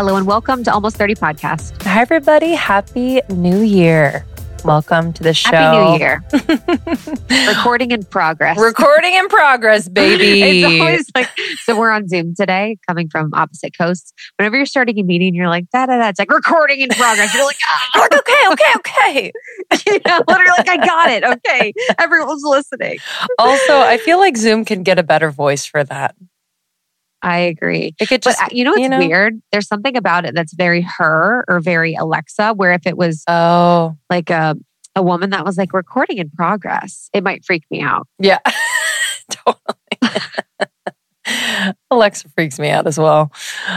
Hello and welcome to Almost 30 Podcast. Hi, everybody. Happy New Year. Welcome to the show. Happy New Year. Recording in progress. Recording in progress, baby. it's always like, so we're on Zoom today, coming from opposite coasts. Whenever you're starting a meeting, you're like, da da da. It's like recording in progress. You're like, ah. like, okay, okay, okay. you know, literally, like, I got it. Okay. Everyone's listening. Also, I feel like Zoom can get a better voice for that. I agree. It could But just, uh, you know, it's you know? weird. There's something about it that's very her or very Alexa, where if it was oh, like a, a woman that was like recording in progress, it might freak me out. yeah, totally. Alexa freaks me out as well.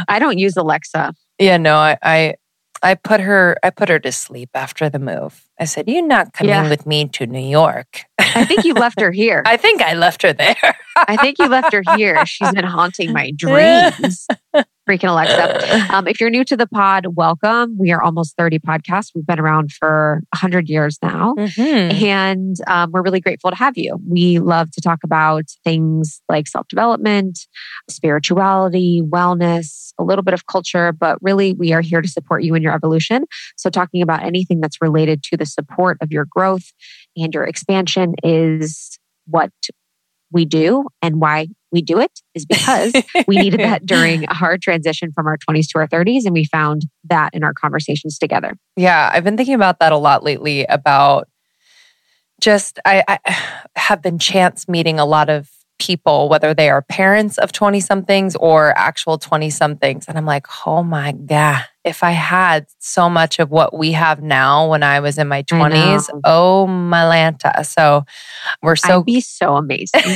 I don't use Alexa. Yeah, no, I, I, I put her, I put her to sleep after the move. I said, "You're not coming Yeah. with me to New York." I think you left her here. I think I left her there. I think you left her here. She's been haunting my dreams. Freaking Alexa. Um, if you're new to the pod, welcome. We are almost 30 podcasts. We've been around for 100 years now. Mhm. And um, we're really grateful to have you. We love to talk about things like self development, spirituality, wellness, a little bit of culture, but really we are here to support you in your evolution. So, talking about anything that's related to the support of your growth and your expansion is what we do and why we do it is because we needed that during our hard transition from our 20s to our 30s and we found that in our conversations together. Yeah, I've been thinking about that a lot lately about just I, I have been chance meeting a lot of people, whether they are parents of 20 somethings or actual 20 somethings. And I'm like, oh my God, if I had so much of what we have now when I was in my 20s, oh my Lanta. So we're so i'd be so amazing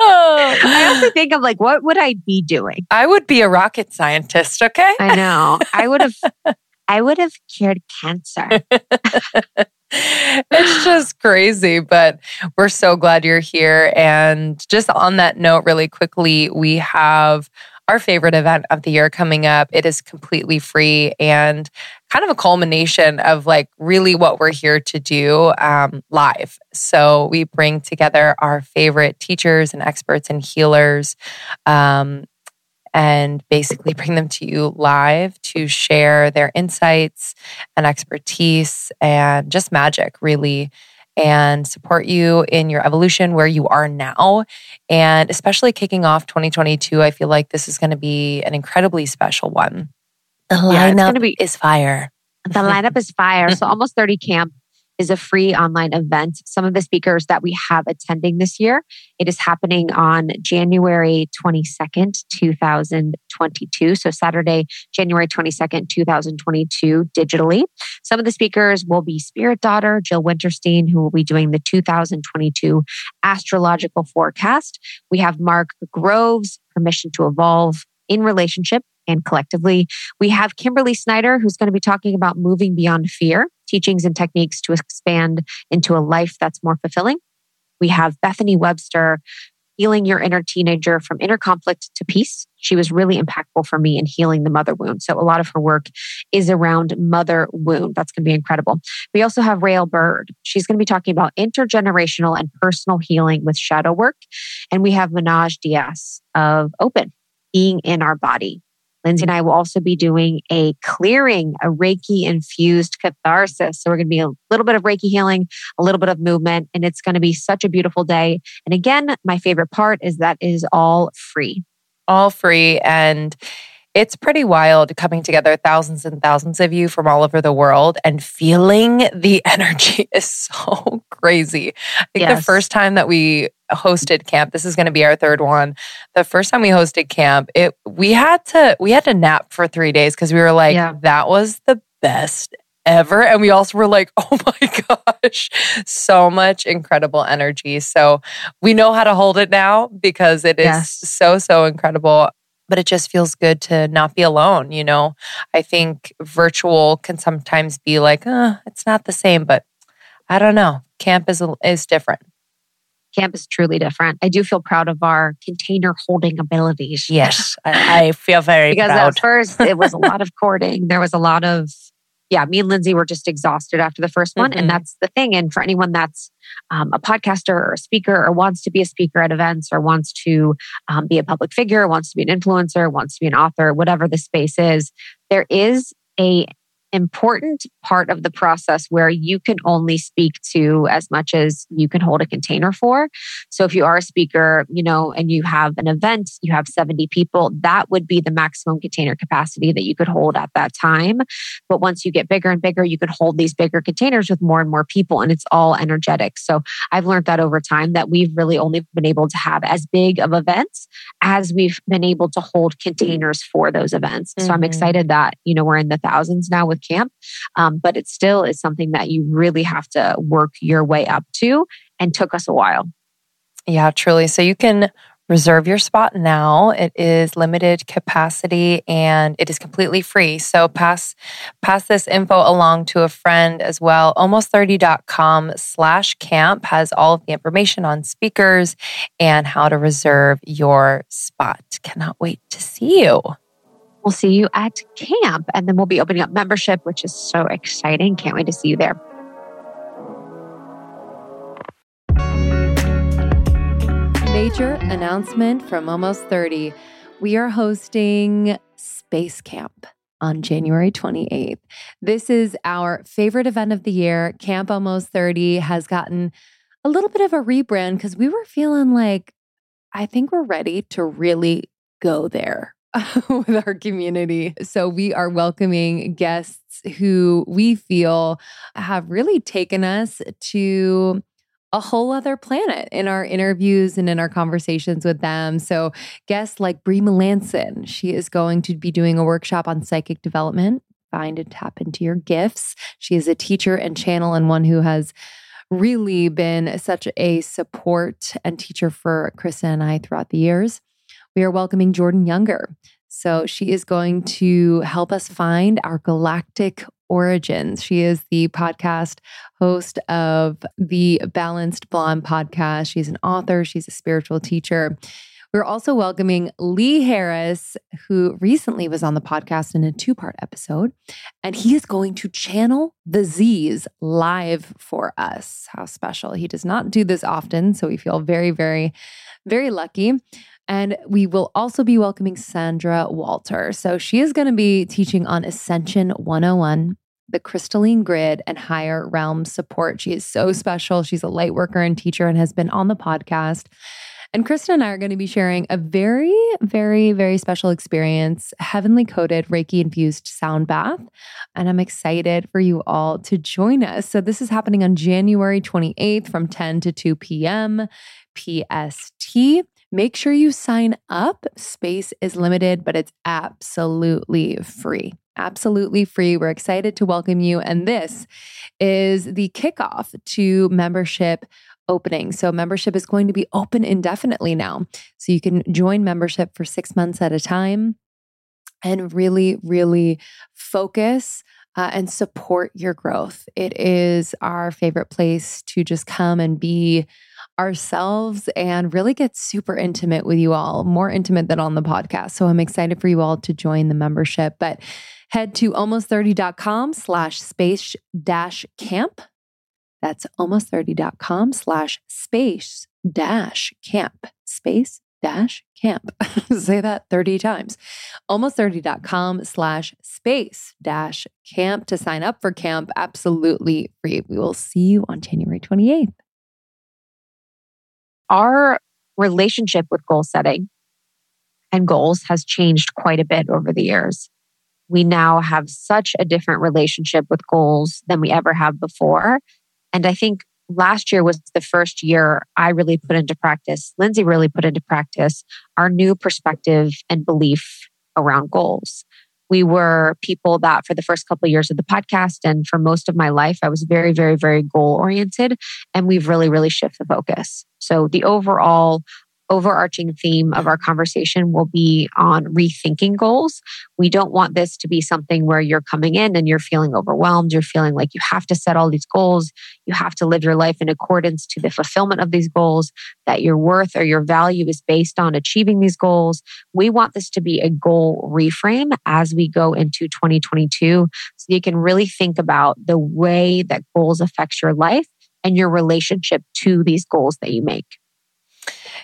I also think of like, what would I be doing? I would be a rocket scientist, okay? I know. I would have, I would have cured cancer. it's just crazy, but we're so glad you're here. And just on that note, really quickly, we have our favorite event of the year coming up. It is completely free and kind of a culmination of like really what we're here to do um, live. So we bring together our favorite teachers and experts and healers. Um, and basically bring them to you live to share their insights and expertise and just magic, really, and support you in your evolution where you are now. And especially kicking off 2022, I feel like this is going to be an incredibly special one. The Yeah, it's lineup gonna be- is fire. The lineup is fire. So, Almost 30 Camp is a free online event. Some of the speakers that we have attending this year, it is happening on January 22nd, 2022. So, Saturday, January 22nd, 2022, digitally. Some of the speakers will be Spirit Daughter, Jill Wintersteen, who will be doing the 2022 astrological forecast. We have Mark Groves, Permission to Evolve in Relationship and collectively. We have Kimberly Snyder, who's going to be talking about moving beyond fear, teachings and techniques to expand into a life that's more fulfilling. We have Bethany Webster, healing your inner teenager from inner conflict to peace. She was really impactful for me in healing the mother wound. So a lot of her work is around mother wound. That's going to be incredible. We also have Rael Bird. She's going to be talking about intergenerational and personal healing with shadow work. And we have Manoj Dias of Open, being in our body. Lindsey and I will also be doing a clearing, a Reiki infused catharsis. So we're going to be a little bit of Reiki healing, a little bit of movement, and it's going to be such a beautiful day. And again, my favorite part is that is all free. all free and it's pretty wild coming together thousands and thousands of you from all over the world and feeling the energy is so crazy. I think the first time that we hosted camp, this is going to be our third one. The first time we hosted camp, it we had to we had to nap for 3 days cuz we were like Yeah. that was the best ever and we also were like oh my gosh so much incredible energy so we know how to hold it now because it is Yes. so so incredible but it just feels good to not be alone you know i think virtual can sometimes be like uh, it's not the same but i don't know camp is is different Camp is truly different. I do feel proud of our container holding abilities. yes I, I feel very because proud at first it was a lot of courting. There was a lot of, yeah, me and Lindsey were just exhausted after the first one. Mm-hmm. And that's the thing. And for anyone that's um, a podcaster or a speaker or wants to be a speaker at events or wants to um, be a public figure, wants to be an influencer, wants to be an author, whatever the space is, there is a important part of the process where you can only speak to as much as you can hold a container for. So if you are a speaker, you know, and you have an event, you have 70 people, that would be the maximum container capacity that you could hold at that time. But once you get bigger and bigger, you can hold these bigger containers with more and more people and it's all energetic. So I've learned that over time that we've really only been able to have as big of events as we've been able to hold containers for those events. Mm-hmm. So I'm mm-hmm. excited that, you know, we're in the thousands now with camp. Um, but it still is something that you really have to work your way up to and took us a while. Yeah, truly. So you can reserve your spot now. It is limited capacity and it is completely free. So pass pass this info along to a friend as well. Almost30.com slash camp has all of the information on speakers and how to reserve your spot. Cannot wait to see you. We'll see you at camp. And then we'll be opening up membership, which is so exciting. Can't wait to see you there. Major announcement from Almost 30. We are hosting Space Camp on January 28th. This is our favorite event of the year. Camp Almost 30 has gotten a little bit of a rebrand because we were feeling like, I think we're ready to really go there with our community. So we are welcoming guests who we feel have really taken us to a whole other planet in our interviews and in our conversations with them. So, guests like Brie Melanson, she is going to be doing a workshop on psychic development, find and tap into your gifts. She is a teacher and channel and one who has really been such a support and teacher for Krista and I throughout the years we are welcoming Jordan Younger. So she is going to help us find our galactic origins. She is the podcast host of the Balanced Blonde podcast. She's an author, she's a spiritual teacher. We're also welcoming Lee Harris, who recently was on the podcast in a two part episode, and he is going to channel the Z's live for us. How special. He does not do this often, so we feel very, very, very lucky. And we will also be welcoming Sandra Walter. So she is going to be teaching on Ascension 101 the crystalline grid and higher realm support. She is so special. She's a light worker and teacher and has been on the podcast. And Krista and I are going to be sharing a very, very, very special experience heavenly coded Reiki infused sound bath. And I'm excited for you all to join us. So, this is happening on January 28th from 10 to 2 p.m. PST. Make sure you sign up. Space is limited, but it's absolutely free. Absolutely free. We're excited to welcome you. And this is the kickoff to membership opening. So, membership is going to be open indefinitely now. So, you can join membership for six months at a time and really, really focus uh, and support your growth. It is our favorite place to just come and be ourselves and really get super intimate with you all, more intimate than on the podcast. So I'm excited for you all to join the membership. But head to almost30.com slash space dash camp. That's almost30.com slash space dash camp. Space dash camp. Say that 30 times. Almost30.com slash space dash camp to sign up for camp absolutely free. We will see you on January 28th our relationship with goal setting and goals has changed quite a bit over the years. We now have such a different relationship with goals than we ever have before. And I think last year was the first year I really put into practice, Lindsey really put into practice our new perspective and belief around goals we were people that for the first couple of years of the podcast and for most of my life i was very very very goal oriented and we've really really shifted the focus. So the overall overarching theme of our conversation will be on rethinking goals. We don't want this to be something where you're coming in and you're feeling overwhelmed. You're feeling like you have to set all these goals. You have to live your life in accordance to the fulfillment of these goals, that your worth or your value is based on achieving these goals. We want this to be a goal reframe as we go into 2022 so you can really think about the way that goals affect your life and your relationship to these goals that you make.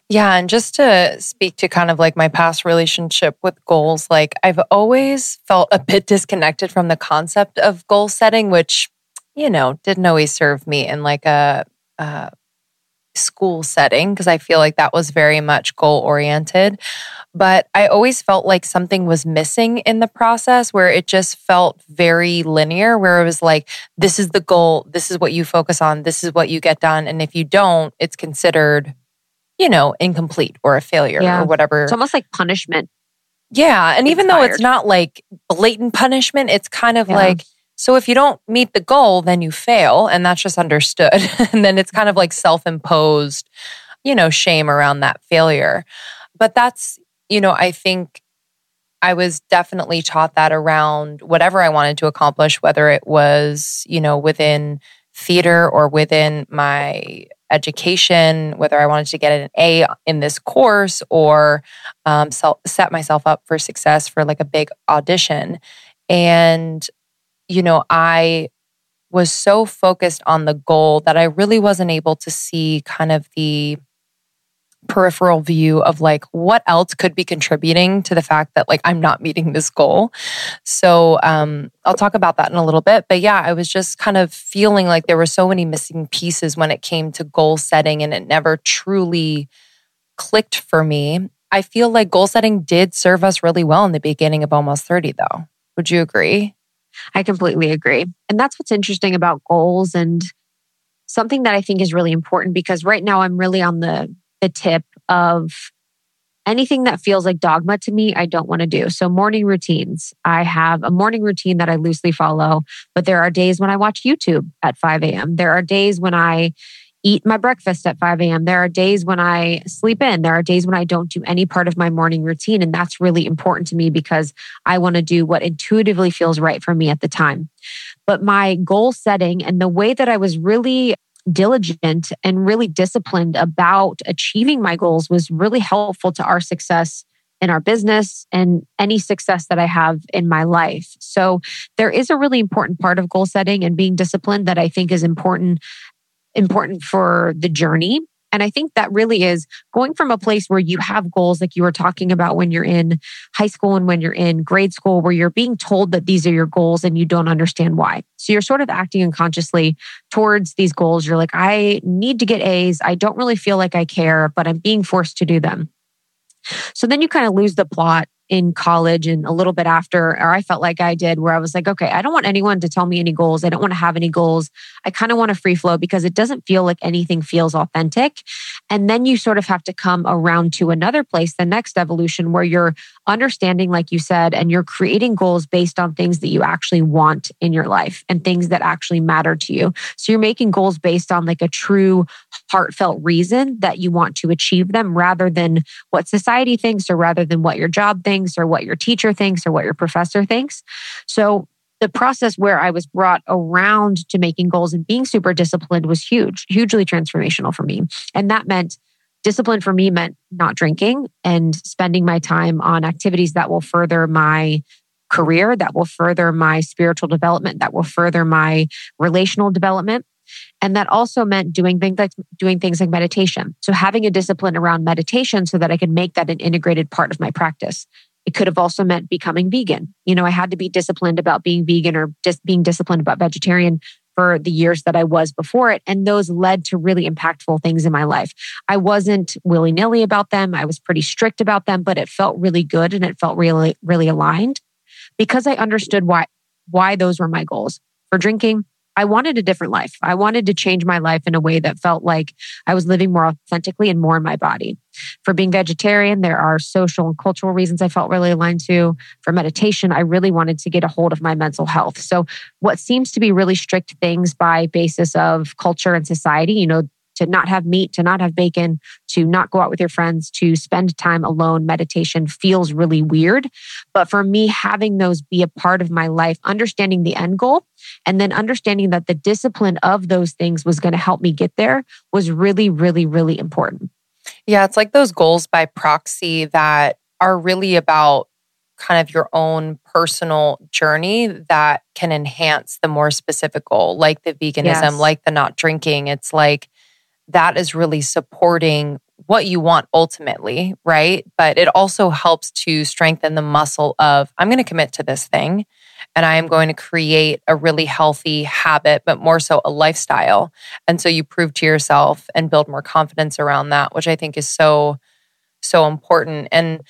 Yeah. And just to speak to kind of like my past relationship with goals, like I've always felt a bit disconnected from the concept of goal setting, which, you know, didn't always serve me in like a, a school setting because I feel like that was very much goal oriented. But I always felt like something was missing in the process where it just felt very linear, where it was like, this is the goal, this is what you focus on, this is what you get done. And if you don't, it's considered you know, incomplete or a failure yeah. or whatever. It's almost like punishment. Yeah. And even though it's not like blatant punishment, it's kind of yeah. like, so if you don't meet the goal, then you fail. And that's just understood. and then it's kind of like self imposed, you know, shame around that failure. But that's, you know, I think I was definitely taught that around whatever I wanted to accomplish, whether it was, you know, within theater or within my education, whether I wanted to get an A in this course or um, set myself up for success for like a big audition. And, you know, I was so focused on the goal that I really wasn't able to see kind of the peripheral view of like what else could be contributing to the fact that like I'm not meeting this goal. So um I'll talk about that in a little bit. But yeah, I was just kind of feeling like there were so many missing pieces when it came to goal setting and it never truly clicked for me. I feel like goal setting did serve us really well in the beginning of almost 30 though. Would you agree? I completely agree. And that's what's interesting about goals and something that I think is really important because right now I'm really on the the tip of anything that feels like dogma to me, I don't want to do. So, morning routines. I have a morning routine that I loosely follow, but there are days when I watch YouTube at 5 a.m. There are days when I eat my breakfast at 5 a.m. There are days when I sleep in. There are days when I don't do any part of my morning routine. And that's really important to me because I want to do what intuitively feels right for me at the time. But my goal setting and the way that I was really diligent and really disciplined about achieving my goals was really helpful to our success in our business and any success that I have in my life. So there is a really important part of goal setting and being disciplined that I think is important important for the journey and I think that really is going from a place where you have goals, like you were talking about when you're in high school and when you're in grade school, where you're being told that these are your goals and you don't understand why. So you're sort of acting unconsciously towards these goals. You're like, I need to get A's. I don't really feel like I care, but I'm being forced to do them. So then you kind of lose the plot in college and a little bit after, or I felt like I did, where I was like, okay, I don't want anyone to tell me any goals. I don't want to have any goals. I kind of want to free flow because it doesn't feel like anything feels authentic. And then you sort of have to come around to another place, the next evolution, where you're understanding, like you said, and you're creating goals based on things that you actually want in your life and things that actually matter to you. So you're making goals based on like a true heartfelt reason that you want to achieve them rather than what society thinks or rather than what your job thinks or what your teacher thinks or what your professor thinks. So the process where I was brought around to making goals and being super disciplined was huge, hugely transformational for me. And that meant discipline for me meant not drinking and spending my time on activities that will further my career, that will further my spiritual development, that will further my relational development. And that also meant doing things like doing things like meditation. So having a discipline around meditation so that I could make that an integrated part of my practice. It could have also meant becoming vegan. You know, I had to be disciplined about being vegan or just being disciplined about vegetarian for the years that I was before it. And those led to really impactful things in my life. I wasn't willy nilly about them. I was pretty strict about them, but it felt really good and it felt really, really aligned because I understood why, why those were my goals. For drinking, I wanted a different life. I wanted to change my life in a way that felt like I was living more authentically and more in my body. For being vegetarian, there are social and cultural reasons I felt really aligned to. For meditation, I really wanted to get a hold of my mental health. So, what seems to be really strict things by basis of culture and society, you know, to not have meat, to not have bacon, to not go out with your friends, to spend time alone, meditation feels really weird. But for me, having those be a part of my life, understanding the end goal, and then understanding that the discipline of those things was going to help me get there was really, really, really important. Yeah, it's like those goals by proxy that are really about kind of your own personal journey that can enhance the more specific goal, like the veganism, yes. like the not drinking. It's like that is really supporting what you want ultimately, right? But it also helps to strengthen the muscle of I'm going to commit to this thing and I am going to create a really healthy habit, but more so a lifestyle. And so you prove to yourself and build more confidence around that, which I think is so, so important. And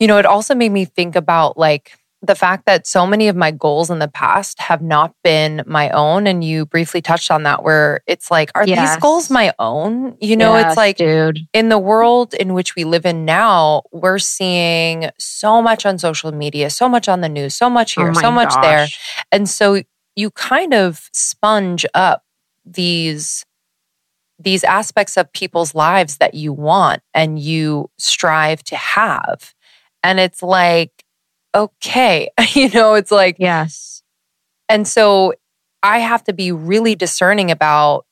you know, it also made me think about like the fact that so many of my goals in the past have not been my own. And you briefly touched on that, where it's like, are yes. these goals my own? You know, yes, it's like, dude, in the world in which we live in now, we're seeing so much on social media, so much on the news, so much oh here, oh so much gosh. there. And so you kind of sponge up these these aspects of people's lives that you want and you strive to have and it's like, okay, you know, it's like, yes. And so I have to be really discerning about,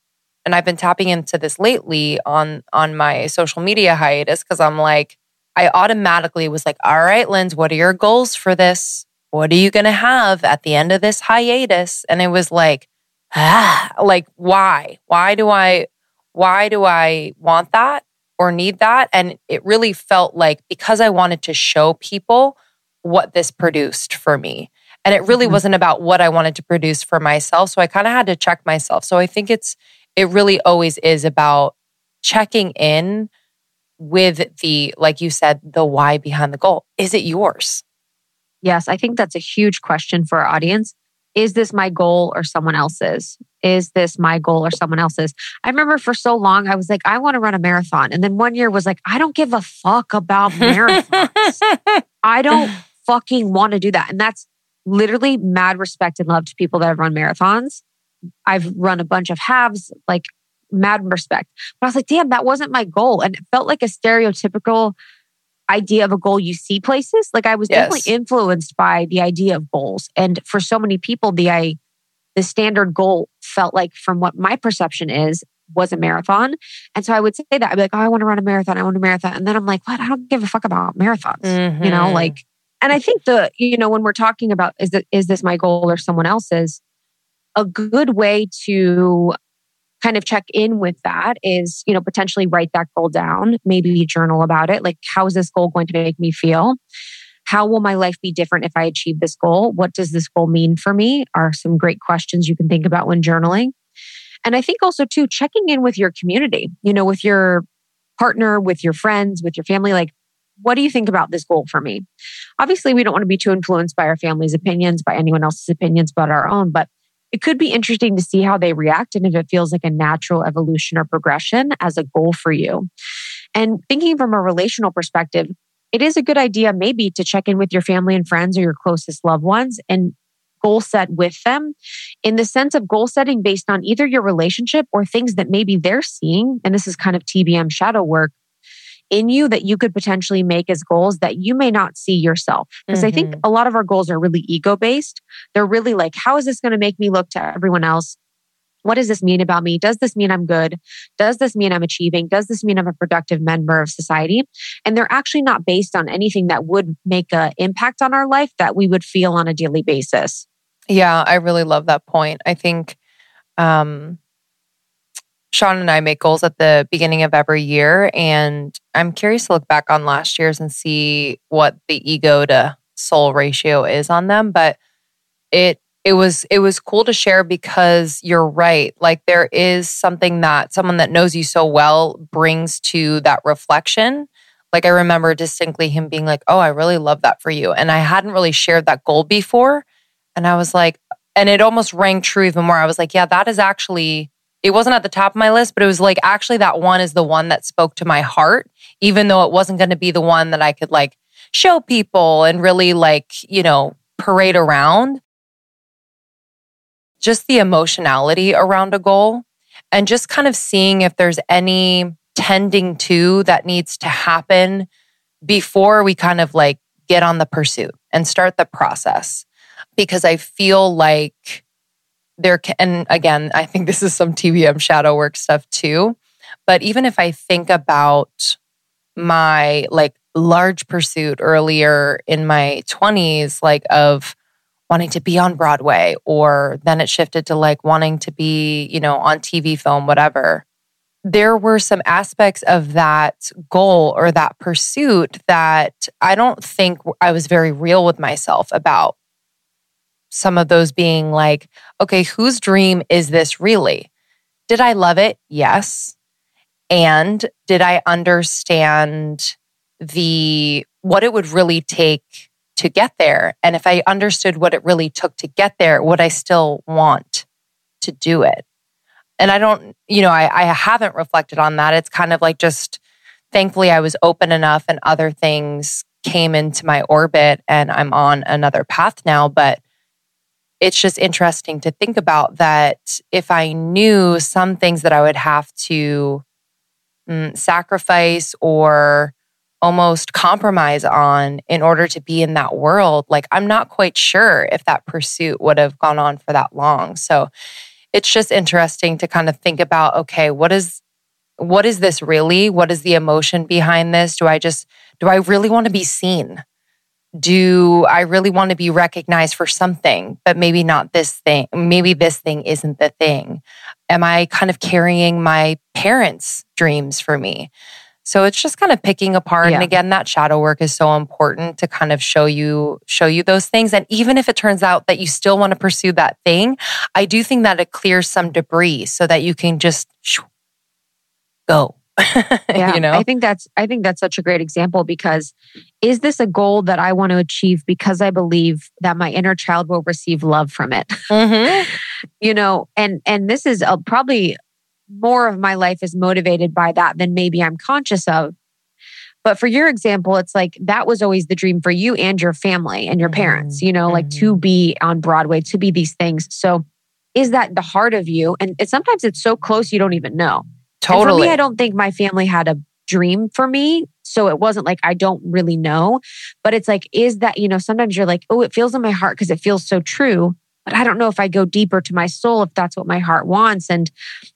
and I've been tapping into this lately on on my social media hiatus because I'm like, I automatically was like, all right, Linz, what are your goals for this? What are you going to have at the end of this hiatus? And it was like, ah, like, why? Why do I, why do I want that? or need that. And it really felt like because I wanted to show people what this produced for me. And it really mm-hmm. wasn't about what I wanted to produce for myself. So I kind of had to check myself. So I think it's, it really always is about checking in with the, like you said, the why behind the goal. Is it yours? Yes, I think that's a huge question for our audience is this my goal or someone else's? Is this my goal or someone else's? I remember for so long, I was like, I want to run a marathon. And then one year was like, I don't give a fuck about marathons. I don't fucking want to do that. And that's literally mad respect and love to people that have run marathons. I've run a bunch of halves, like mad respect. But I was like, damn, that wasn't my goal. And it felt like a stereotypical idea of a goal you see places. Like I was yes. definitely influenced by the idea of goals. And for so many people, the I the standard goal felt like from what my perception is was a marathon. And so I would say that I'd be like, oh, I want to run a marathon. I want a marathon. And then I'm like, what? I don't give a fuck about marathons. Mm-hmm. You know, mm-hmm. like, and I think the, you know, when we're talking about is that is this my goal or someone else's, a good way to kind of check in with that is, you know, potentially write that goal down, maybe journal about it. Like, how is this goal going to make me feel? How will my life be different if I achieve this goal? What does this goal mean for me? Are some great questions you can think about when journaling. And I think also, too, checking in with your community, you know, with your partner, with your friends, with your family. Like, what do you think about this goal for me? Obviously, we don't want to be too influenced by our family's opinions, by anyone else's opinions but our own. But it could be interesting to see how they react and if it feels like a natural evolution or progression as a goal for you. And thinking from a relational perspective, it is a good idea maybe to check in with your family and friends or your closest loved ones and goal set with them in the sense of goal setting based on either your relationship or things that maybe they're seeing. And this is kind of TBM shadow work in you that you could potentially make as goals that you may not see yourself. Because mm-hmm. I think mm-hmm. a lot of our goals are really ego based. They're really like, how is this going to make me look to everyone else? What does this mean about me? Does this mean I'm good? Does this mean I'm achieving? Does this mean I'm a productive member of society? And they're actually not based on anything that would make an impact on our life that we would feel on a daily basis. Yeah, I really love that point. I think um, Sean and I make goals at the beginning of every year. And I'm curious to look back on last year's and see what the ego to soul ratio is on them. But it it was it was cool to share because you're right. Like there is something that someone that knows you so well brings to that reflection. Like I remember distinctly him being like, "Oh, I really love that for you." And I hadn't really shared that goal before. And I was like, and it almost rang true even more. I was like, "Yeah, that is actually it wasn't at the top of my list, but it was like actually that one is the one that spoke to my heart, even though it wasn't going to be the one that I could like show people and really like, you know, parade around. Just the emotionality around a goal and just kind of seeing if there's any tending to that needs to happen before we kind of like get on the pursuit and start the process. Because I feel like there can, and again, I think this is some TBM shadow work stuff too. But even if I think about my like large pursuit earlier in my 20s, like of wanting to be on Broadway, or then it shifted to like wanting to be, you know, on TV, film, whatever. There were some aspects of that goal or that pursuit that I don't think I was very real with myself about. Some of those being like, okay, whose dream is this really? Did I love it? Yes. And did I understand the what it would really take to get there? And if I understood what it really took to get there, would I still want to do it? And I don't, you know, I, I haven't reflected on that. It's kind of like just thankfully I was open enough and other things came into my orbit and I'm on another path now. But it's just interesting to think about that if I knew some things that I would have to mm, sacrifice or almost compromise on in order to be in that world, like I'm not quite sure if that pursuit would have gone on for that long. So it's just interesting to kind of think about okay, what is what is this really? What is the emotion behind this? Do I just do I really want to be seen? Do I really want to be recognized for something, but maybe not this thing? Maybe this thing isn't the thing. Am I kind of carrying my parents' dreams for me? So it's just kind of picking apart. Yeah. And again, that shadow work is so important to kind of show you, show you those things. And even if it turns out that you still want to pursue that thing, I do think that it clears some debris so that you can just go. yeah, you know, I think that's I think that's such a great example because is this a goal that I want to achieve because I believe that my inner child will receive love from it? Mm-hmm. you know, and and this is a, probably more of my life is motivated by that than maybe I'm conscious of. But for your example, it's like that was always the dream for you and your family and your mm-hmm. parents, you know, mm-hmm. like to mm-hmm. be on Broadway, to be these things. So is that the heart of you? And it, sometimes it's so close you don't even know. Totally. Me, I don't think my family had a dream for me. So it wasn't like I don't really know, but it's like, is that, you know, sometimes you're like, oh, it feels in my heart because it feels so true but I don't know if I go deeper to my soul, if that's what my heart wants. And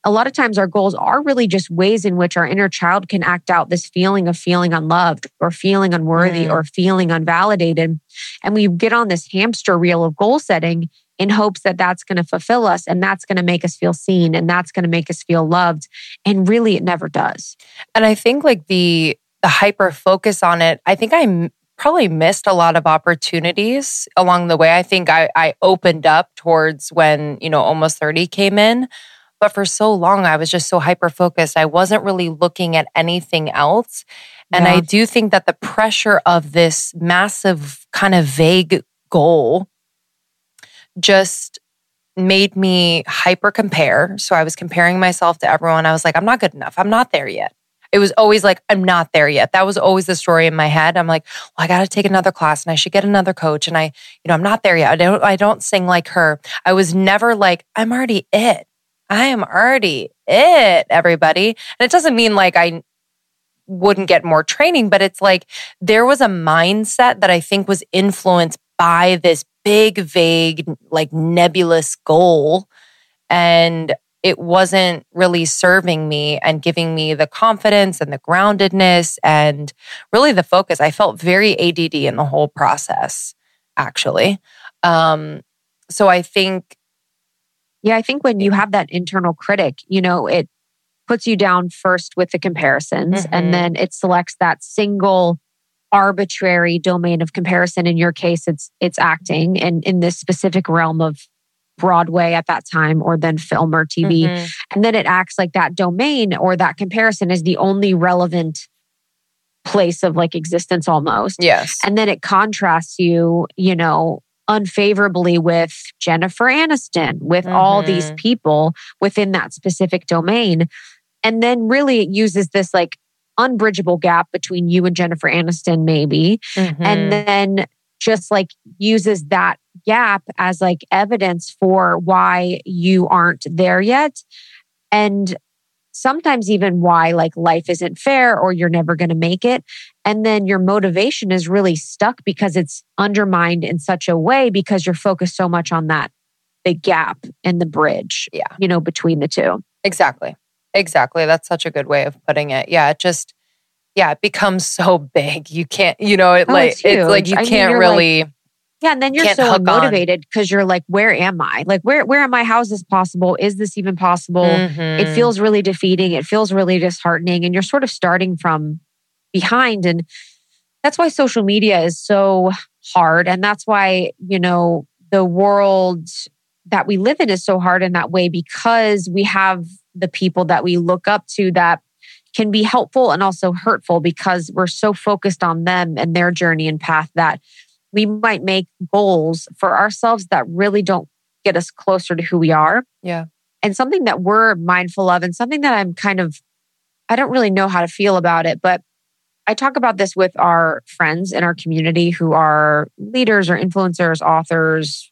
a lot of times our goals are really just ways in which our inner child can act out this feeling of feeling unloved or feeling unworthy mm. or feeling unvalidated. And we get on this hamster wheel of goal setting in hopes that that's going to fulfill us and that's going to make us feel seen and that's going to make us feel loved. And really, it never does. And I think like the, the hyper focus on it, I think I probably missed a lot of opportunities along the way. I think I, I opened up towards when, you know, almost 30 came in. But for so long, I was just so hyper focused. I wasn't really looking at anything else. And yeah. I do think that the pressure of this massive kind of vague goal just made me hyper compare. So I was comparing myself to everyone. I was like, I'm not good enough. I'm not there yet. It was always like, I'm not there yet. That was always the story in my head. I'm like, well, I got to take another class and I should get another coach. And I, you know, I'm not there yet. I don't, I don't sing like her. I was never like, I'm already it. I am already it, everybody. And it doesn't mean like I wouldn't get more training, but it's like there was a mindset that I think was influenced by this big, vague, like nebulous goal. And it wasn't really serving me and giving me the confidence and the groundedness and really the focus. I felt very ADD in the whole process, actually. Um, so I think. Yeah, I think when you have that internal critic, you know, it puts you down first with the comparisons mm-hmm. and then it selects that single arbitrary domain of comparison in your case it's it's acting and in this specific realm of Broadway at that time or then film or TV. Mm-hmm. And then it acts like that domain or that comparison is the only relevant place of like existence almost. Yes. And then it contrasts you, you know, unfavorably with Jennifer Aniston, with mm-hmm. all these mm-hmm. people within that specific domain. And then really it uses this like unbridgeable gap between you and Jennifer Aniston, maybe. Mm-hmm. And then just like uses that gap as like evidence for why you aren't there yet. and sometimes even why like life isn't fair or you're never going to make it. And then your motivation is really stuck because it's undermined in such a way because you're focused so much on that big gap and the bridge, Yeah. you know, between the two. Exactly. Exactly. That's such a good way of putting it. Yeah. It just, yeah, it becomes so big. You can't, you know, it Oh, like, it's it's, like you I can't like- really, Yeah, and then you're so motivated because you're like, where am I? Like, where where am I? How is this possible? Is this even possible? It Mhm. feels really defeating. It feels really disheartening, and you're sort of starting from behind. And that's why social media is so hard, and that's why you know the world that we live in is so hard in that way because we have the people that we look up to that can be helpful and also hurtful because we're so focused on them and their journey and path that we might make goals for ourselves that really don't get us closer to who we are. Yeah. And something that we're mindful of, and something that I'm kind of, I don't really know how to feel about it, but I talk about this with our friends in our community who are leaders or influencers, authors,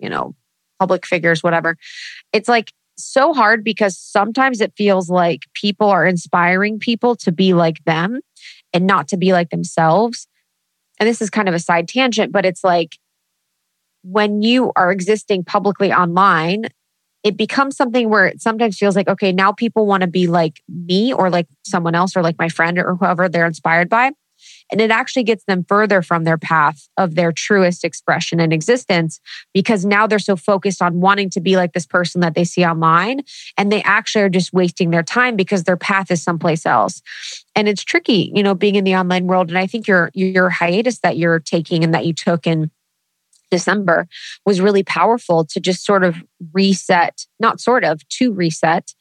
you know, public figures, whatever. It's like so hard because sometimes it feels like people are inspiring people to be like them and not to be like themselves and this is kind of a side tangent, but it's like when you are existing publicly online, it becomes something where it sometimes feels like, okay, now people want to be like me or like someone else or like my friend or whoever they're inspired by. And it actually gets them further from their path of their truest expression and existence because now they're so focused on wanting to be like this person that they see online. And they actually are just wasting their time because their path is someplace else. And it's tricky, you know, being in the online world. And I think your your hiatus that you're taking and that you took in December was really powerful to just sort of reset, not sort of, to reset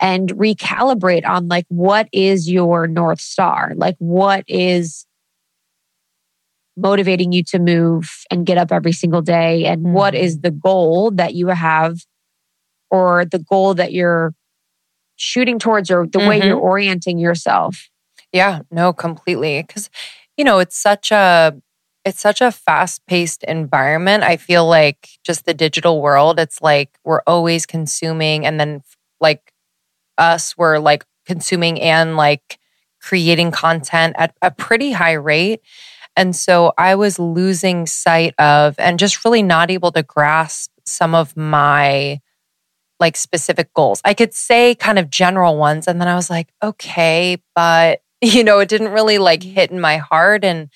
and recalibrate on like what is your north star like what is motivating you to move and get up every single day and what is the goal that you have or the goal that you're shooting towards or the way Mhm. you're orienting yourself Yeah, no, completely. Cause, you know, it's such a it's such a fast-paced environment. I feel like just the digital world, it's like we're always consuming and then like us, we're like consuming and like creating content at a pretty high rate. And so I was losing sight of and just really not able to grasp some of my like specific goals. I could say kind of general ones. And then I was like, okay, but you know, it didn't really like mm-hmm. hit in my heart. And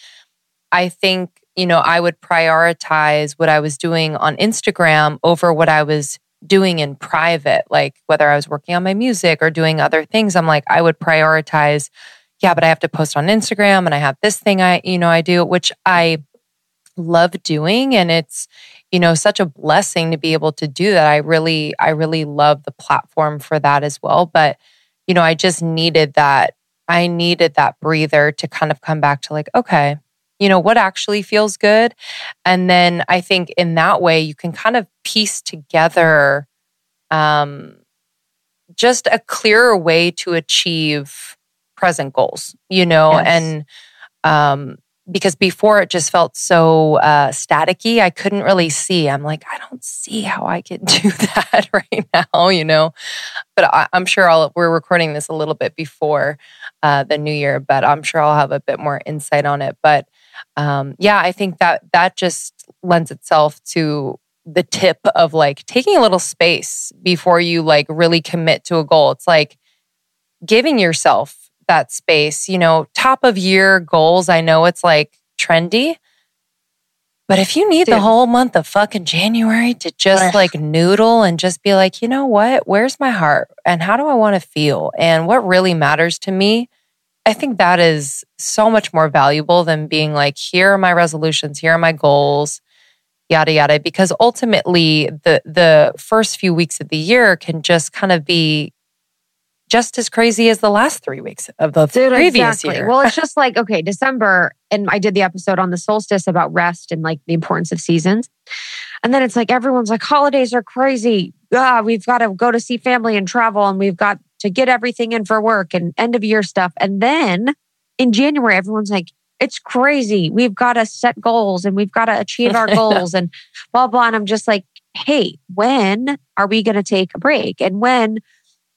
I think, you know, I would prioritize what I was doing on Instagram over what I was doing in private, like whether I was working on my music or doing other things. I'm like, I would prioritize, yeah, but I have to post on Instagram and I have this thing I, you know, I do, which I love doing. And it's, you know, such a blessing to be able to do that. I really, I really love the platform for that as well. But, you know, I just needed that. I needed that breather to kind of come back to like, okay, you know, what actually feels good. And then I think in that way, you can kind of piece together um, just a clearer way to achieve present goals, you know, Yes. and um, because before it just felt so uh, staticky, I couldn't really see. I'm like, I don't see how I can do that right now, you know. But I, I'm sure I'll. We're recording this a little bit before uh, the new year, but I'm sure I'll have a bit more insight on it. But um, yeah, I think that that just lends itself to the tip of like taking a little space before you like really commit to a goal. It's like giving yourself that space, you know, top of year goals. I know it's like trendy, but if you need the whole month of fucking January to just Ugh. like noodle and just be like, you know what? Where's my heart? And how do I want to feel? And what really matters to me? I think that is so much more valuable than being like, here are my resolutions, here are my goals, yada yada. Because ultimately the the first few weeks of the year can just kind of be just as crazy as the last three weeks of the Dude, previous exactly. year. Well, it's just like, okay, December, and I did the episode on the solstice about rest and like the importance of seasons. And then it's like everyone's like, holidays are crazy. Ah, we've got to go to see family and travel, and we've got to get everything in for work and end of year stuff. And then in January, everyone's like, it's crazy. We've got to set goals and we've got to achieve our goals and blah, blah. And I'm just like, hey, when are we going to take a break? And when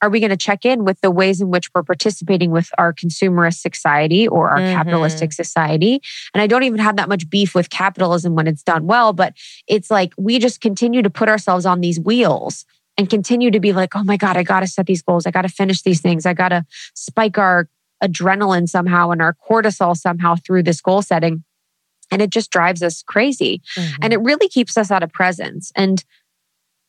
are we going to check in with the ways in which we're participating with our consumerist society or our mm-hmm. capitalistic society? And I don't even have that much beef with capitalism when it's done well, but it's like we just continue to put ourselves on these wheels and continue to be like, oh my God, I got to set these goals. I got to finish these things. I got to spike our adrenaline somehow and our cortisol somehow through this goal setting. And it just drives us crazy. Mm-hmm. And it really keeps us out of presence. And,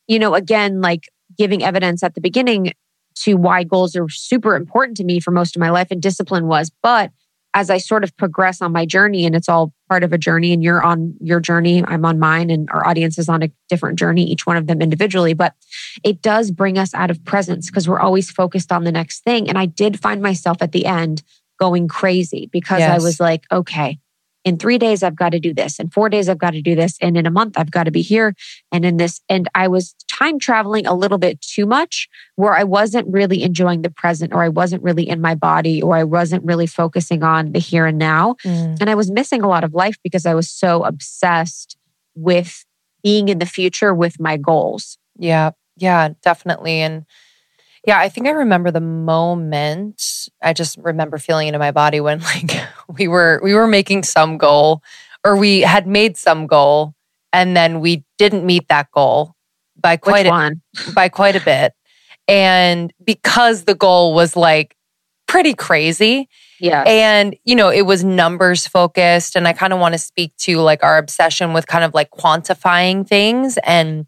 you know, again, like giving evidence at the beginning to why goals are super important to me for most of my life and discipline was. But as I sort of progress on my journey, and it's all part of a journey, and you're on your journey, I'm on mine, and our audience is on a different journey, each one of them individually. But it does bring us out of presence because we're always focused on the next thing. And I did find myself at the end going crazy because yes. I was like, okay, in three days, I've got to do this. In four days, I've got to do this. And in a month, I've got to be here. And in this, and I was time traveling a little bit too much where I wasn't really enjoying the present or I wasn't really in my body or I wasn't really focusing on the here and now. Mm. And I was missing a lot of life because I was so obsessed with being in the future with my goals. Yeah. Yeah, definitely. And yeah, I think I remember the moment. I just remember feeling it in my body when like we were we were making some goal or we had made some goal and then we didn't meet that goal by quite a, by quite a bit. And because the goal was like pretty crazy. Yeah. And, you know, it was numbers focused. And I kind of want to speak to like our obsession with kind of like quantifying things and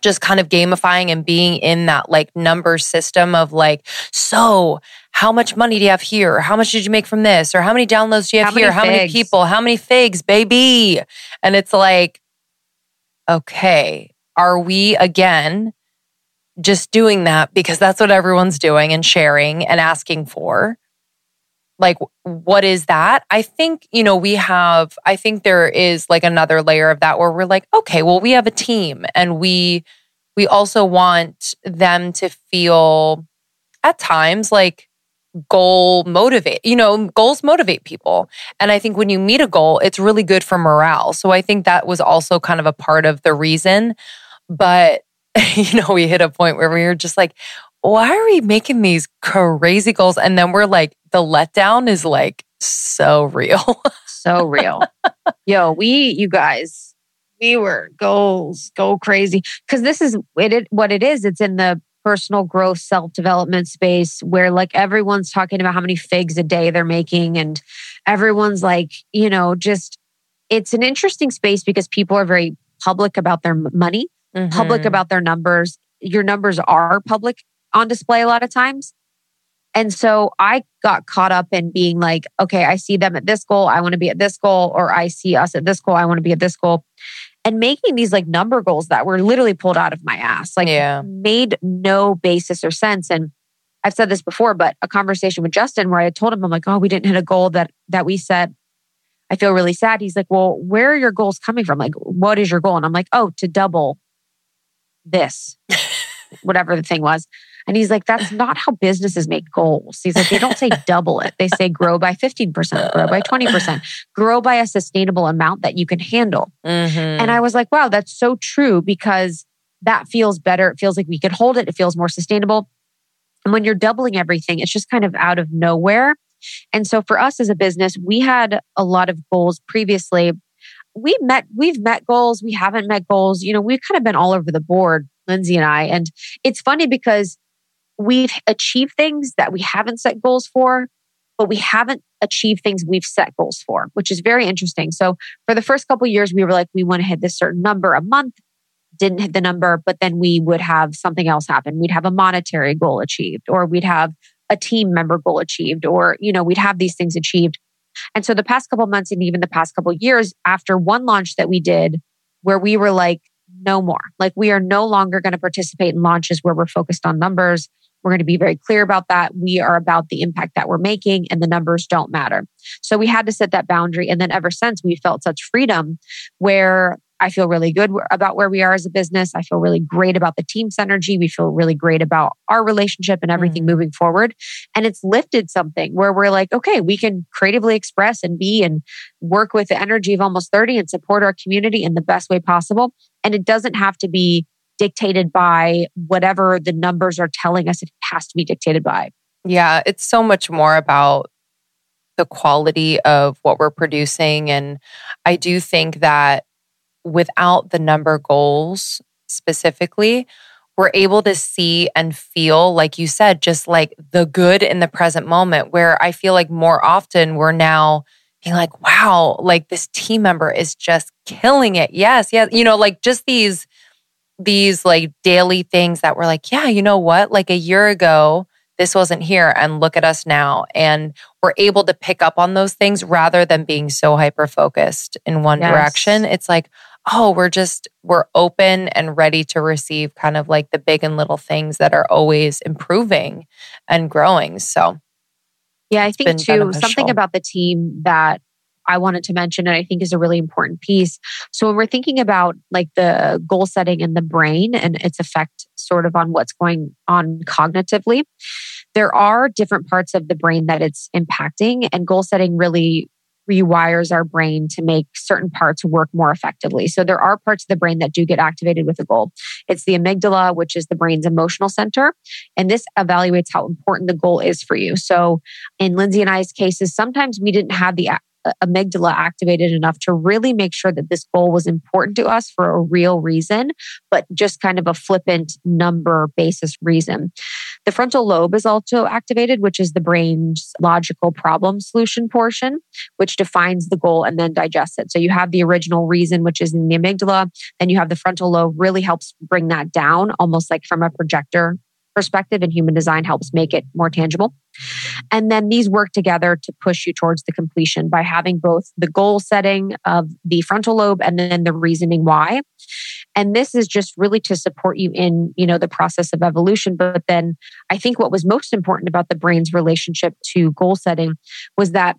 just kind of gamifying and being in that like number system of like, so how much money do you have here? How much did you make from this? Or how many downloads do you have how here? How many people? How many figs, baby? And it's like, okay, are we again just doing that because that's what everyone's doing and sharing and asking for? Like what is that? I think you know we have i think there is like another layer of that where we're like okay well we have a team and we we also want them to feel at times like goal motivate you know goals motivate people. And i think when you meet a goal it's really good for morale. So i think that was also kind of a part of the reason. But you know we hit a point where we were just like why are we making these crazy goals? And then we're like the letdown is like so real. so real. Yo, we, you guys, we were goals, go crazy. Cause this is it, it, what it is. It's in the personal growth, self development space where like everyone's talking about how many figs a day they're making. And everyone's like, you know, just it's an interesting space because people are very public about their money, mm-hmm. public about their numbers. Your numbers are public on display a lot of times. And so I got caught up in being like, okay, I see them at this goal. I want to be at this goal. Or I see us at this goal. I want to be at this goal. And making these like number goals that were literally pulled out of my ass, like yeah. made no basis or sense. And I've said this before, but a conversation with Justin where I told him, I'm like, oh, we didn't hit a goal that that we set. I feel really sad. He's like, well, where are your goals coming from? Like, what is your goal? And I'm like, oh, to double this, whatever the thing was. And he's like, that's not how businesses make goals. He's like, they don't say double it. They say grow by 15%, grow by 20%, grow by a sustainable amount that you can handle. Mm-hmm. And I was like, wow, that's so true because that feels better. It feels like we could hold it. It feels more sustainable. And when you're doubling everything, it's just kind of out of nowhere. And so for us as a business, we had a lot of goals previously. We met, we've met goals. We haven't met goals. You know, we've kind of been all over the board, Lindsey and I. And it's funny because we've achieved things that we haven't set goals for, but we haven't achieved things we've set goals for, which is very interesting. So for the first couple years, we were like, we want to hit this certain number a month, didn't hit the number, but then we would have something else happen. We'd have a monetary goal achieved, or we'd have a team member goal achieved, or, you know, we'd have these things achieved. And so the past couple months and even the past couple years after one launch that we did where we were like, no more. Like we are no longer going to participate in launches where we're focused on numbers. We're going to be very clear about that. We are about the impact that we're making and the numbers don't matter. So we had to set that boundary. And then ever since we felt such freedom where I feel really good about where we are as a business. I feel really great about the team synergy. We feel really great about our relationship and everything mm. moving forward. And it's lifted something where we're like, okay, we can creatively express and be and work with the energy of almost 30 and support our community in the best way possible. And it doesn't have to be dictated by whatever the numbers are telling us it has to be dictated by. Yeah, it's so much more about the quality of what we're producing. And I do think that without the number goals specifically, we're able to see and feel, like you said, just like the good in the present moment, where I feel like more often we're now being like, wow, like this team member is just killing it. Yes, yes. You know, like just these, these like daily things that we're like, yeah, you know what? Like a year ago, this wasn't here and look at us now. And we're able to pick up on those things rather than being so hyper focused in one yes. direction. It's like, oh, we're just, we're open and ready to receive kind of like the big and little things that are always improving and growing. So, yeah, I think too, beneficial. something about the team that I wanted to mention and I think is a really important piece. So when we're thinking about like the goal setting in the brain and its effect sort of on what's going on cognitively, there are different parts of the brain that it's impacting and goal setting really rewires our brain to make certain parts work more effectively. So there are parts of the brain that do get activated with a goal. It's the amygdala, which is the brain's emotional center. And this evaluates how important the goal is for you. So in Lindsey and I's cases, sometimes we didn't have the amygdala activated enough to really make sure that this goal was important to us for a real reason, but just kind of a flippant number basis reason. The frontal lobe is also activated, which is the brain's logical problem solution portion, which defines the goal and then digests it. So you have the original reason, which is in the amygdala, then you have the frontal lobe, really helps bring that down, almost like from a projector perspective and human design helps make it more tangible. And then these work together to push you towards the completion by having both the goal setting of the frontal lobe and then the reasoning why. And this is just really to support you in, you know, the process of evolution. But then I think what was most important about the brain's relationship to goal setting was that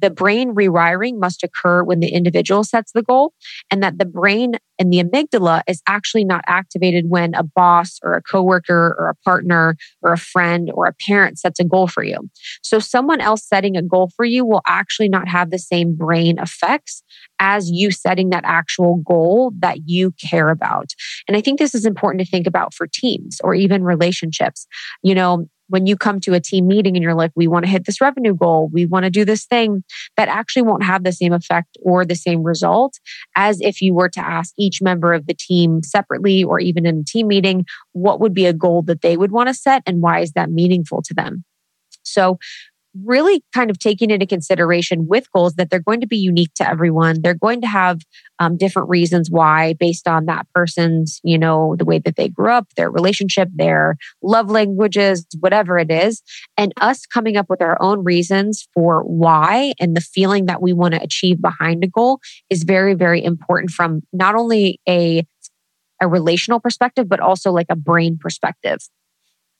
the brain rewiring must occur when the individual sets the goal, and that the brain and the amygdala is actually not activated when a boss or a coworker or a partner or a friend or a parent sets a goal for you. So, someone else setting a goal for you will actually not have the same brain effects as you setting that actual goal that you care about. And I think this is important to think about for teams or even relationships. You know, when you come to a team meeting and you're like, we want to hit this revenue goal, we want to do this thing, that actually won't have the same effect or the same result as if you were to ask each member of the team separately or even in a team meeting, what would be a goal that they would want to set and why is that meaningful to them? So really kind of taking into consideration with goals that they're going to be unique to everyone. They're going to have um, different reasons why, based on that person's, you know, the way that they grew up, their relationship, their love languages, whatever it is. And us coming up with our own reasons for why and the feeling that we want to achieve behind a goal is very, very important from not only a a relational perspective, but also like a brain perspective.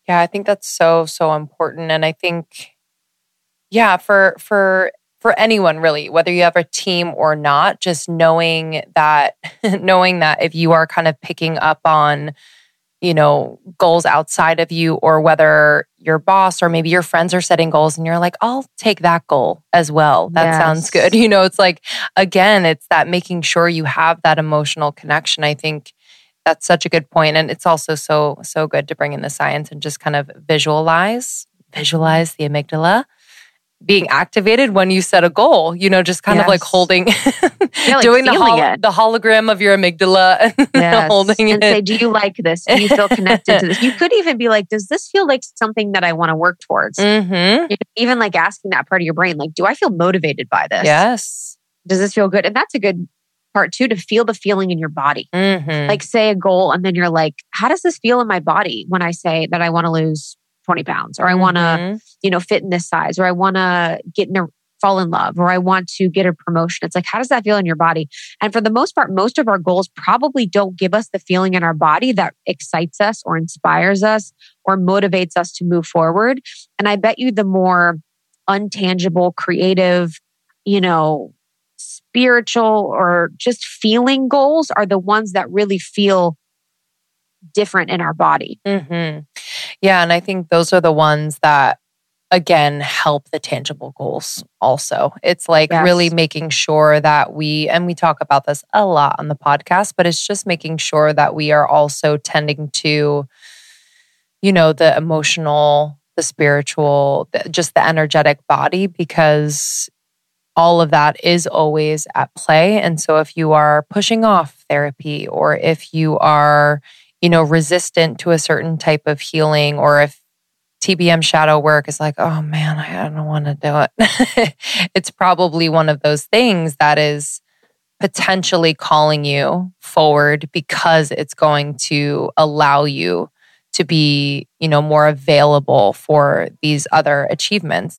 Yeah, I think that's so, so important. And I think yeah, for for for anyone really, whether you have a team or not, just knowing that knowing that if you are kind of picking up on you know goals outside of you or whether your boss or maybe your friends are setting goals and you're like I'll take that goal as well. That yes. sounds good. You know it's like again it's that making sure you have that emotional connection. I think that's such a good point and it's also so so good to bring in the science and just kind of visualize visualize the amygdala being activated when you set a goal, you know, just kind yes. of like holding, yeah, like doing the, hol- the hologram of your amygdala and yes. holding and it. say, do you like this? Do you feel connected to this? You could even be like, does this feel like something that I want to work towards? Mm-hmm. Even like asking that part of your brain, like, do I feel motivated by this? Yes. Does this feel good? And that's a good part too, to feel the feeling in your body. Mm-hmm. Like say a goal and then you're like, how does this feel in my body when I say that I want to lose 20 pounds or I want to, mm-hmm. you know, fit in this size or I want to get in a fall in love or I want to get a promotion. It's like, how does that feel in your body? And for the most part, most of our goals probably don't give us the feeling in our body that excites us or inspires us or motivates us to move forward. And I bet you the more untangible, creative, you know, spiritual or just feeling goals are the ones that really feel different in our body. Mm-hmm. Yeah. And I think those are the ones that again help the tangible goals also. It's like Yes. really making sure that we, and we talk about this a lot on the podcast, but it's just making sure that we are also tending to, you know, the emotional, the spiritual, just the energetic body, because all of that is always at play. And so if you are pushing off therapy or if you are, you know, resistant to a certain type of healing or if TBM shadow work is like, oh man, I don't want to do it. it's probably one of those things that is potentially calling you forward because it's going to allow you to be, you know, more available for these other achievements.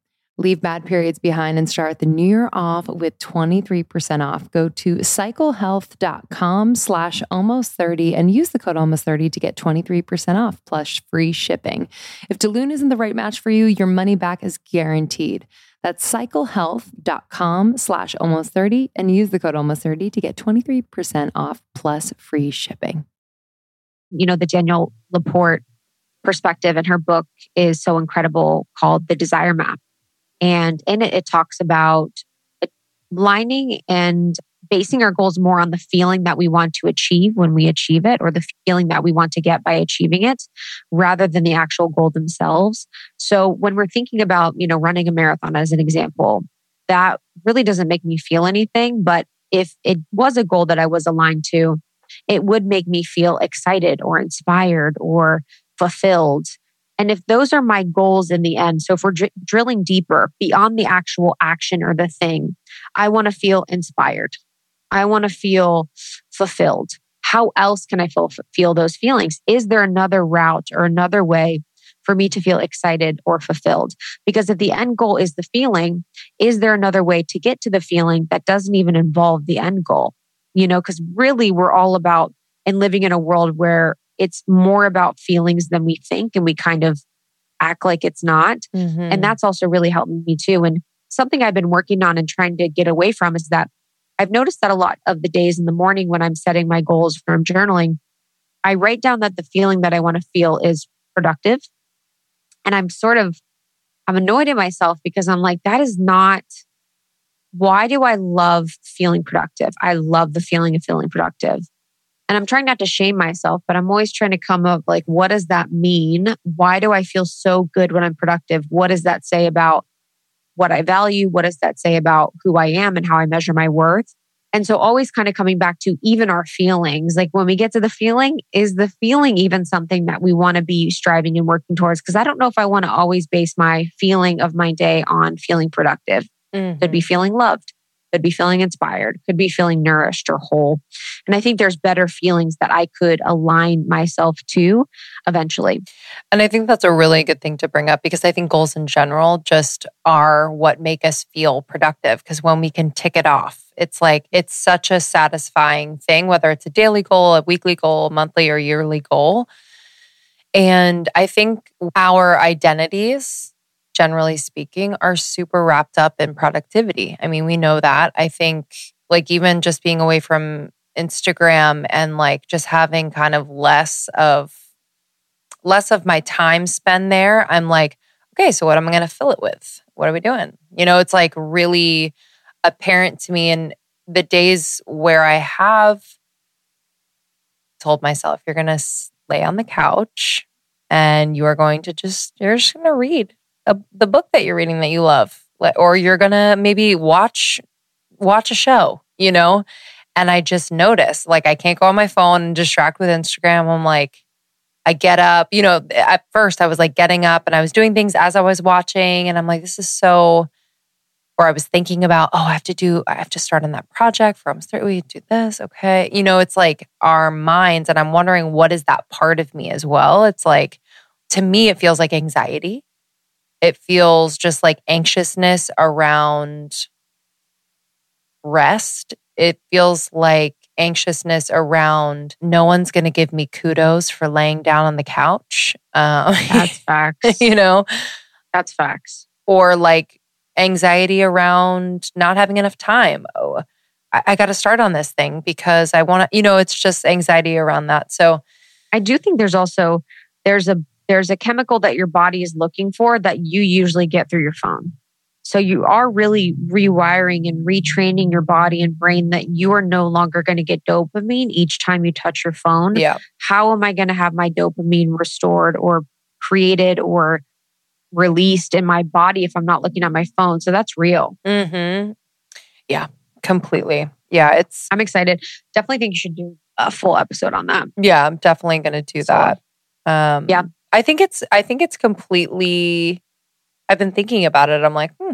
Leave bad periods behind and start the new year off with 23% off. Go to cyclehealth.com slash almost 30 and use the code almost 30 to get 23% off plus free shipping. If De Lune isn't the right match for you, your money back is guaranteed. That's cyclehealth.com slash almost 30 and use the code almost 30 to get 23% off plus free shipping. You know, the Danielle LaPorte perspective in her book is so incredible called The Desire Map. And in it, it talks about lining and basing our goals more on the feeling that we want to achieve when we achieve it or the feeling that we want to get by achieving it rather than the actual goal themselves. So when we're thinking about, you know, running a marathon as an example, that really doesn't make me feel anything. But if it was a goal that I was aligned to, it would make me feel excited or inspired or fulfilled. And if those are my goals in the end, so if we're dr- drilling deeper beyond the actual action or the thing, I want to feel inspired. I want to feel fulfilled. How else can I feel, feel those feelings? Is there another route or another way for me to feel excited or fulfilled? Because if the end goal is the feeling, is there another way to get to the feeling that doesn't even involve the end goal? You know, because really we're all about and living in a world where it's more about feelings than we think and we kind of act like it's not. Mm-hmm. And that's also really helped me too. And something I've been working on and trying to get away from is that I've noticed that a lot of the days in the morning when I'm setting my goals from journaling, I write down that the feeling that I want to feel is productive. And I'm sort of, I'm annoyed at myself because I'm like, that is not, why do I love feeling productive? I love the feeling of feeling productive. And I'm trying not to shame myself, but I'm always trying to come up like, what does that mean? Why do I feel so good when I'm productive? What does that say about what I value? What does that say about who I am and how I measure my worth? And so always kind of coming back to even our feelings. Like when we get to the feeling, is the feeling even something that we want to be striving and working towards? Because I don't know if I want to always base my feeling of my day on feeling productive. Mm-hmm. Could be mm-hmm. feeling loved could be feeling inspired, could be feeling nourished or whole. And I think there's better feelings that I could align myself to eventually. And I think that's a really good thing to bring up because I think goals in general just are what make us feel productive. Because when we can tick it off, it's like it's such a satisfying thing, whether it's a daily goal, a weekly goal, monthly or yearly goal. And I think our identities generally speaking, are super wrapped up in productivity. I mean, we know that. I think, like, even just being away from Instagram and like just having kind of less of less of my time spent there, I'm like, okay, so what am I going to fill it with? What are we doing? You know, it's like really apparent to me. And the days where I have told myself, you're going to lay on the couch and you are going to just, you're just going to read a, the book that you're reading that you love or you're to maybe watch watch a show, you know? And I just notice like I can't go on my phone and distract with Instagram. I'm like I get up, you know, at first I was like getting up and I was doing things as I was watching and I'm like this is so or I was thinking about, oh, I have to do, I have to start on that project almost 30, we do this. Okay. You know, it's like our minds. And I'm wondering what is that part of me as well? It's like, to me, it feels like anxiety. It feels just like anxiousness around rest. It feels like anxiousness around no one's going to give me kudos for laying down on the couch. Um, That's facts. you know, that's facts. Or like anxiety around not having enough time. Oh, I, I got to start on this thing because I want to, you know, it's just anxiety around that. So I do think there's also, there's a there's a chemical that your body is looking for that you usually get through your phone. So you are really rewiring and retraining your body and brain that you are no longer going to get dopamine each time you touch your phone. Yeah. How am I going to have my dopamine restored or created or released in my body if I'm not looking at my phone? So that's real. Mm-hmm. Yeah, completely. Yeah, it's. I'm excited. Definitely think you should do a full episode on that. Yeah, I'm definitely going to do so, that. Um, yeah. I think it's I think it's completely I've been thinking about it. I'm like, hmm,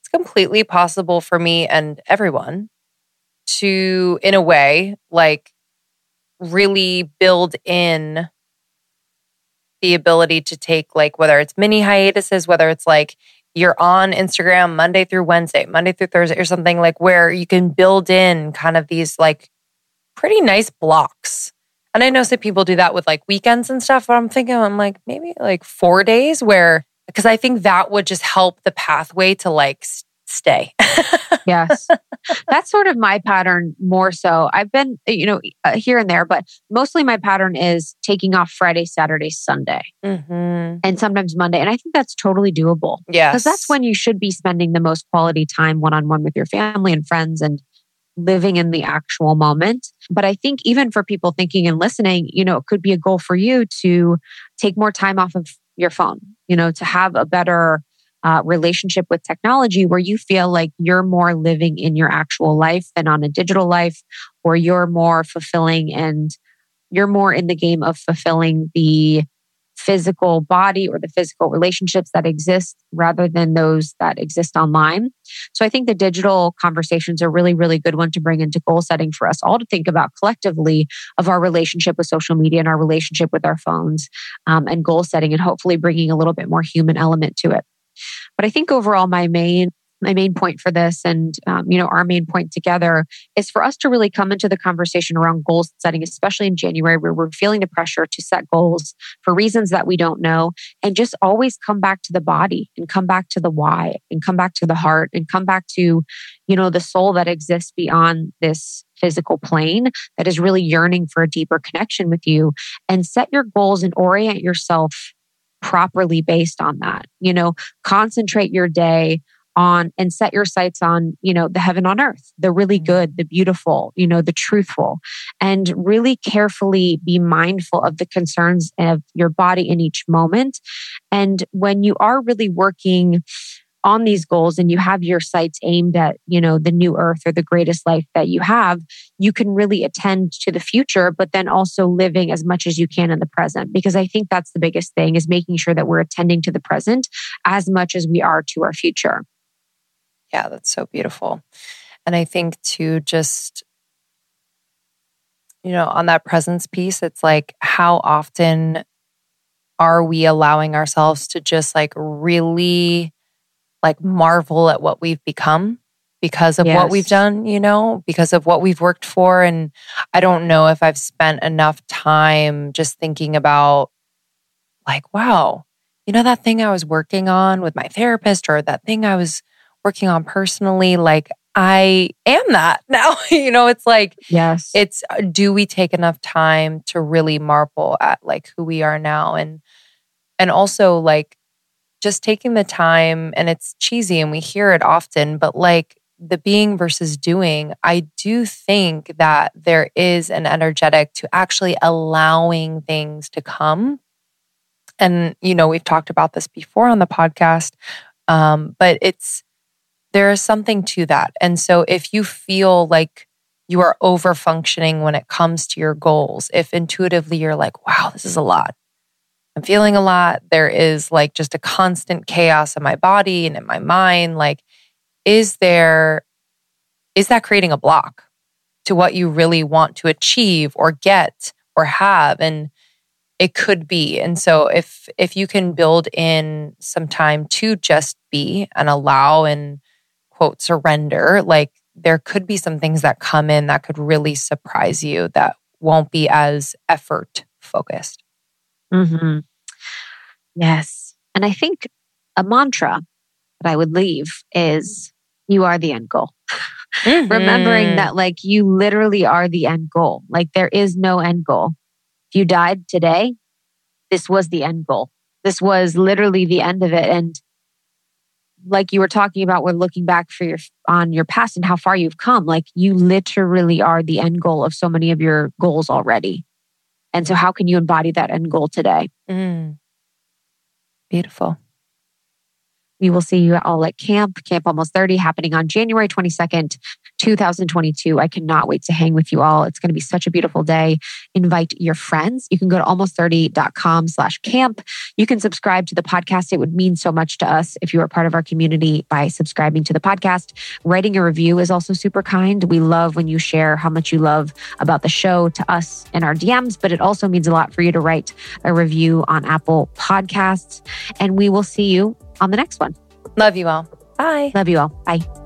it's completely possible for me and everyone to, in a way, like really build in the ability to take like whether it's mini hiatuses, whether it's like you're on Instagram Monday through Wednesday, Monday through Thursday, or something like where you can build in kind of these like pretty nice blocks and I know some people do that with like weekends and stuff, but I'm thinking, I'm like, maybe like four days where, because I think that would just help the pathway to like stay. yes. That's sort of my pattern more so. I've been, you know, uh, here and there, but mostly my pattern is taking off Friday, Saturday, Sunday, mm-hmm. and sometimes Monday. And I think that's totally doable. Yeah. Because that's when you should be spending the most quality time one on one with your family and friends and living in the actual moment. But I think even for people thinking and listening, you know, it could be a goal for you to take more time off of your phone, you know, to have a better uh, relationship with technology where you feel like you're more living in your actual life than on a digital life, or you're more fulfilling and you're more in the game of fulfilling the physical body or the physical relationships that exist rather than those that exist online. So I think the digital conversations are really, really good one to bring into goal setting for us all to think about collectively of our relationship with social media and our relationship with our phones um, and goal setting and hopefully bringing a little bit more human element to it. But I think overall, my main my main point for this and um, you know our main point together is for us to really come into the conversation around goal setting especially in january where we're feeling the pressure to set goals for reasons that we don't know and just always come back to the body and come back to the why and come back to the heart and come back to you know the soul that exists beyond this physical plane that is really yearning for a deeper connection with you and set your goals and orient yourself properly based on that. You know concentrate your day on and set your sights on, you know, the heaven on earth, the really mm-hmm. good, the beautiful, you know, the truthful, and really carefully be mindful of the concerns of your body in each moment. And when you are really working on these goals and you have your sights aimed at, you know, the new earth or the greatest life that you have, you can really attend to the future, but then also living as much as you can in the present. Because I think that's the biggest thing is making sure that we're attending to the present as much as we are to our future. Yeah, that's so beautiful. And I think to just, you know, on that presence piece, it's like how often are we allowing ourselves to just like really like marvel at what we've become because of yes. what we've done, you know, because of what we've worked for. And I don't know if I've spent enough time just thinking about, like, wow, you know, that thing I was working on with my therapist or that thing I was working on personally, like, I am that now. you know, it's like, yes, it's do we take enough time to really marvel at like who we are now? And, and also like just taking the time, and it's cheesy and we hear it often, but like the being versus doing, I do think that there is an energetic to actually allowing things to come. And, you know, we've talked about this before on the podcast, um, but it's, there is something to that. And so if you feel like you are over functioning when it comes to your goals, if intuitively you're like, wow, this is a lot, I'm feeling a lot. There is like just a constant chaos in my body and in my mind. Like, is there, is that creating a block to what you really want to achieve or get or have? And it could be. And so if, if you can build in some time to just be and allow and quote surrender, like there could be some things that come in that could really surprise you that won't be as effort focused. Mm-hmm. Yes. And I think a mantra that I would leave is you are the end goal. Mm-hmm. Remembering that, like, you literally are the end goal. Like, there is no end goal. If you died today, this was the end goal. This was literally the end of it. And like you were talking about, we're looking back for your on your past and how far you've come. Like you literally are the end goal of so many of your goals already. And so, how can you embody that end goal today? Mm. Beautiful. We will see you all at camp, Camp Almost 30, happening on January 22nd, 2022. I cannot wait to hang with you all. It's going to be such a beautiful day. Invite your friends. You can go to almost30.com slash camp. You can subscribe to the podcast. It would mean so much to us if you are part of our community by subscribing to the podcast. Writing a review is also super kind. We love when you share how much you love about the show to us in our DMs, but it also means a lot for you to write a review on Apple Podcasts. And we will see you on the next one. Love you all. Bye. Love you all. Bye.